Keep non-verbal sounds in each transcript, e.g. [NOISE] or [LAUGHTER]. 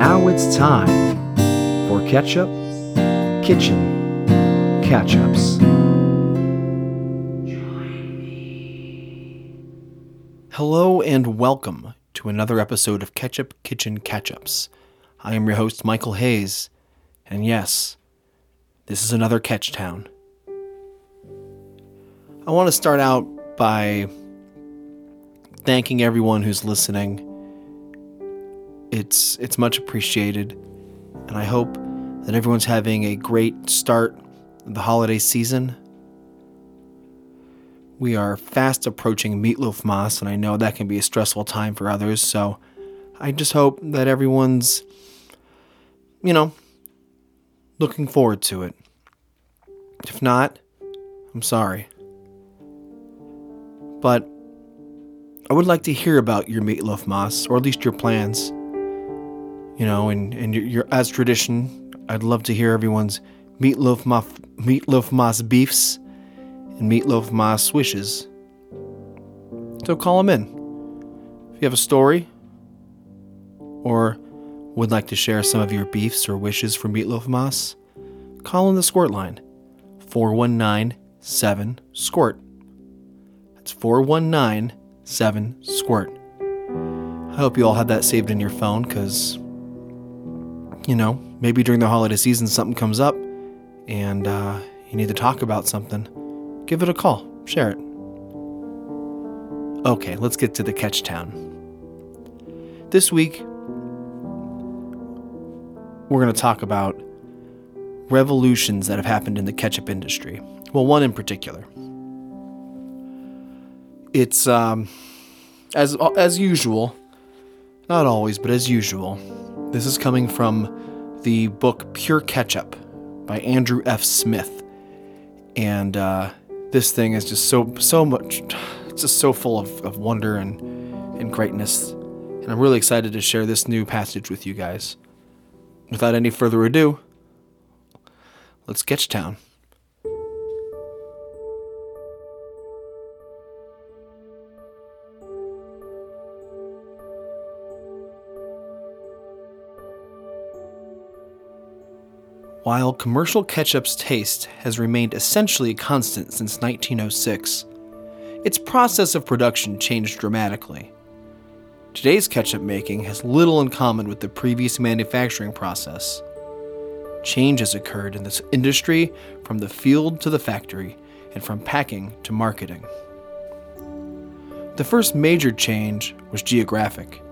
now it's time for Ketchup Kitchen Catch Ups. Hello and welcome to another episode of Ketchup Kitchen Catch Ups. I am your host, Michael Hayes, and yes, this is another Catch Town. I want to start out by thanking everyone who's listening. It's it's much appreciated, and I hope that everyone's having a great start of the holiday season. We are fast approaching Meatloaf Mas, and I know that can be a stressful time for others, so I just hope that everyone's, you know, looking forward to it. If not, I'm sorry. But I would like to hear about your Meatloaf Mas, or at least your plans. You know, and, and your, as tradition, I'd love to hear everyone's Meatloaf Mas, Meatloaf Mas beefs and Meatloaf Mas wishes. So call them in. If you have a story or would like to share some of your beefs or wishes for Meatloaf Mas, call in the Squirt line 419 7 Squirt. That's 419 7 Squirt. I hope you all have that saved in your phone because, you know, maybe during the holiday season something comes up and uh, you need to talk about something give it a call, share it. Okay, let's get to the catch town. This week, we're going to talk about revolutions that have happened in the ketchup industry. Well, one in particular. It's um, as as usual, not always, but as usual. This is coming from the book Pure Ketchup by Andrew F. Smith, and uh, this thing is just so so much it's just so full of, of wonder and and greatness. And i'm really excited to share this new passage with you guys. Without any further ado let's sketch town While commercial ketchup's taste has remained essentially constant since 1906, its process of production changed dramatically. Today's ketchup making has little in common with the previous manufacturing process. Change has occurred in this industry from the field to the factory and from packing to marketing. The first major change was geographic.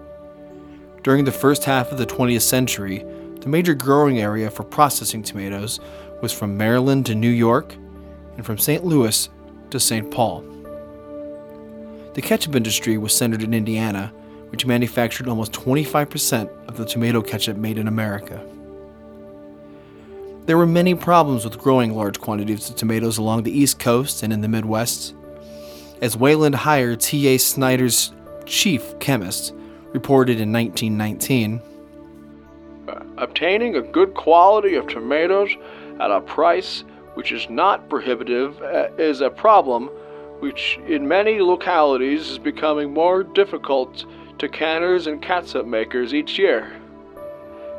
During the first half of the 20th century, the major growing area for processing tomatoes was from Maryland to New York and from St. Louis to St. Paul. The ketchup industry was centered in Indiana, which manufactured almost 25% of the tomato ketchup made in America. There were many problems with growing large quantities of tomatoes along the East Coast and in the Midwest. As Wayland Hire T.A. Snider's chief chemist reported in 1919, obtaining a good quality of tomatoes at a price which is not prohibitive uh, is a problem which in many localities is becoming more difficult to canners and catsup makers each year.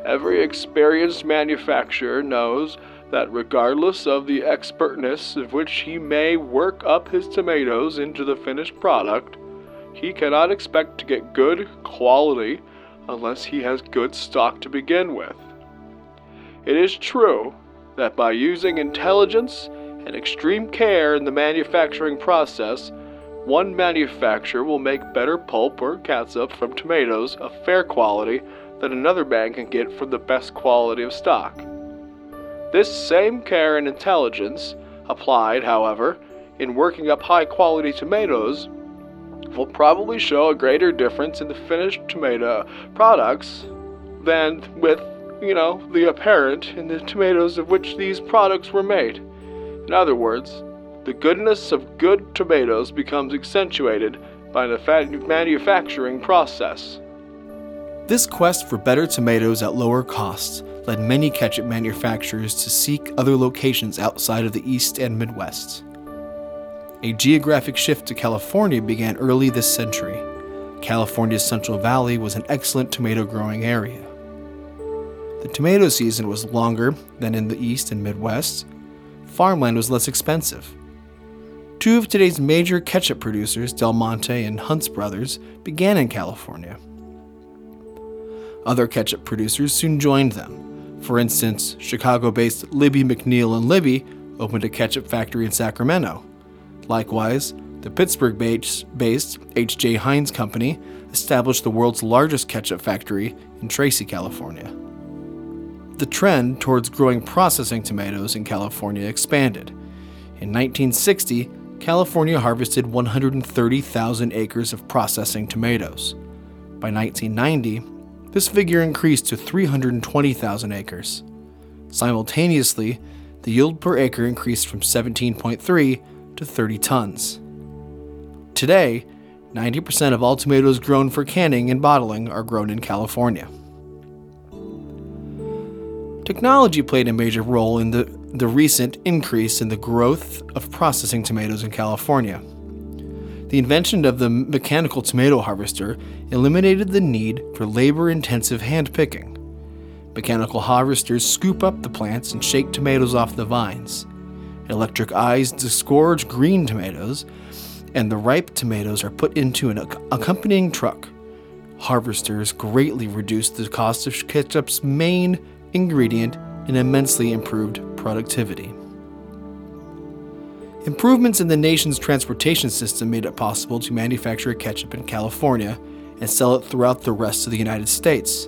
Every experienced manufacturer knows that regardless of the expertness of which he may work up his tomatoes into the finished product, he cannot expect to get good quality unless he has good stock to begin with. It is true that by using intelligence and extreme care in the manufacturing process, one manufacturer will make better pulp or catsup from tomatoes of fair quality than another man can get from the best quality of stock. This same care and intelligence, applied, however, in working up high quality tomatoes, will probably show a greater difference in the finished tomato products than with, you know, the apparent in the tomatoes of which these products were made. In other words, the goodness of good tomatoes becomes accentuated by the manufacturing process. This quest for better tomatoes at lower costs led many ketchup manufacturers to seek other locations outside of the East and Midwest. A geographic shift to California began early this century. California's Central Valley was an excellent tomato growing area. the tomato season was longer than in the East and Midwest. Farmland was less expensive. Two of today's major ketchup producers, Del Monte and Hunt's Brothers, began in California. Other ketchup producers soon joined them. For instance, Chicago based Libby McNeill and Libby opened a ketchup factory in Sacramento. Likewise, the Pittsburgh based H.J. Heinz Company established the world's largest ketchup factory in Tracy, California. The trend towards growing processing tomatoes in California expanded. In 1960, California harvested 130,000 acres of processing tomatoes. By 1990, this figure increased to 320,000 acres. Simultaneously, the yield per acre increased from 17.3 to 30 tons. Today, 90% of all tomatoes grown for canning and bottling are grown in California. Technology played a major role in the, the recent increase in the growth of processing tomatoes in California. The invention of the mechanical tomato harvester eliminated the need for labor intensive hand picking. Mechanical harvesters scoop up the plants and shake tomatoes off the vines. Electric eyes disgorge green tomatoes, and the ripe tomatoes are put into an accompanying truck. Harvesters greatly reduced the cost of ketchup's main ingredient and immensely improved productivity. Improvements in the nation's transportation system made it possible to manufacture ketchup in California and sell it throughout the rest of the United States.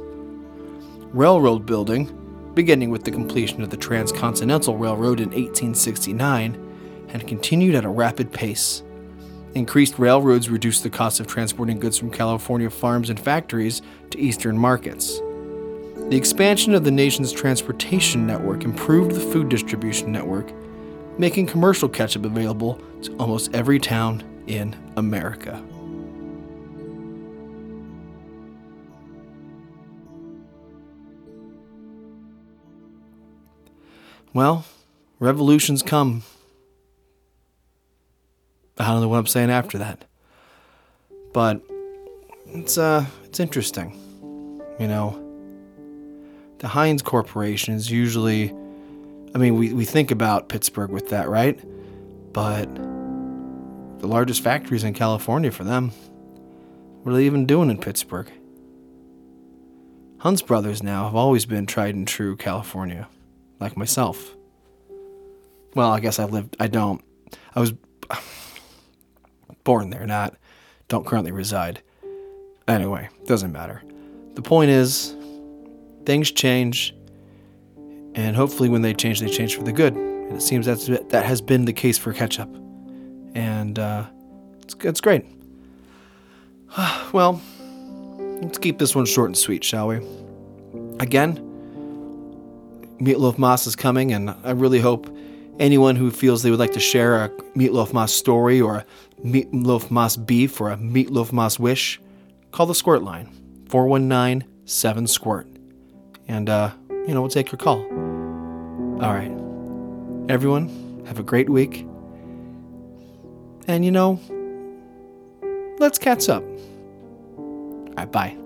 Railroad building, beginning with the completion of the Transcontinental Railroad in 1869, and continued at a rapid pace. Increased railroads reduced the cost of transporting goods from California farms and factories to eastern markets. The expansion of the nation's transportation network improved the food distribution network, making commercial ketchup available to almost every town in America. Well, revolutions come. I don't know what I'm saying after that. But it's uh it's interesting. You know, the Heinz Corporation is usually I mean, we, we think about Pittsburgh with that, right? But the largest factories in California for them. What are they even doing in Pittsburgh? Hunt's brothers now have always been tried and true California, like myself. Well, I guess I lived, I don't. I was [SIGHS] born there, not, don't currently reside. Anyway, doesn't matter. The point is, things change, and hopefully, when they change, they change for the good. And it seems that's that has been the case for ketchup, and uh, it's it's great. [SIGHS] well, let's keep this one short and sweet, shall we? Again, Meatloaf Moss is coming, and I really hope anyone who feels they would like to share a Meatloaf Moss story or a Meatloaf Moss beef or a Meatloaf Moss wish, call the Squirt line 419 7 Squirt. And, uh, you know, we'll take your call. All right. Everyone, have a great week. And, you know, let's catch up. All right, bye.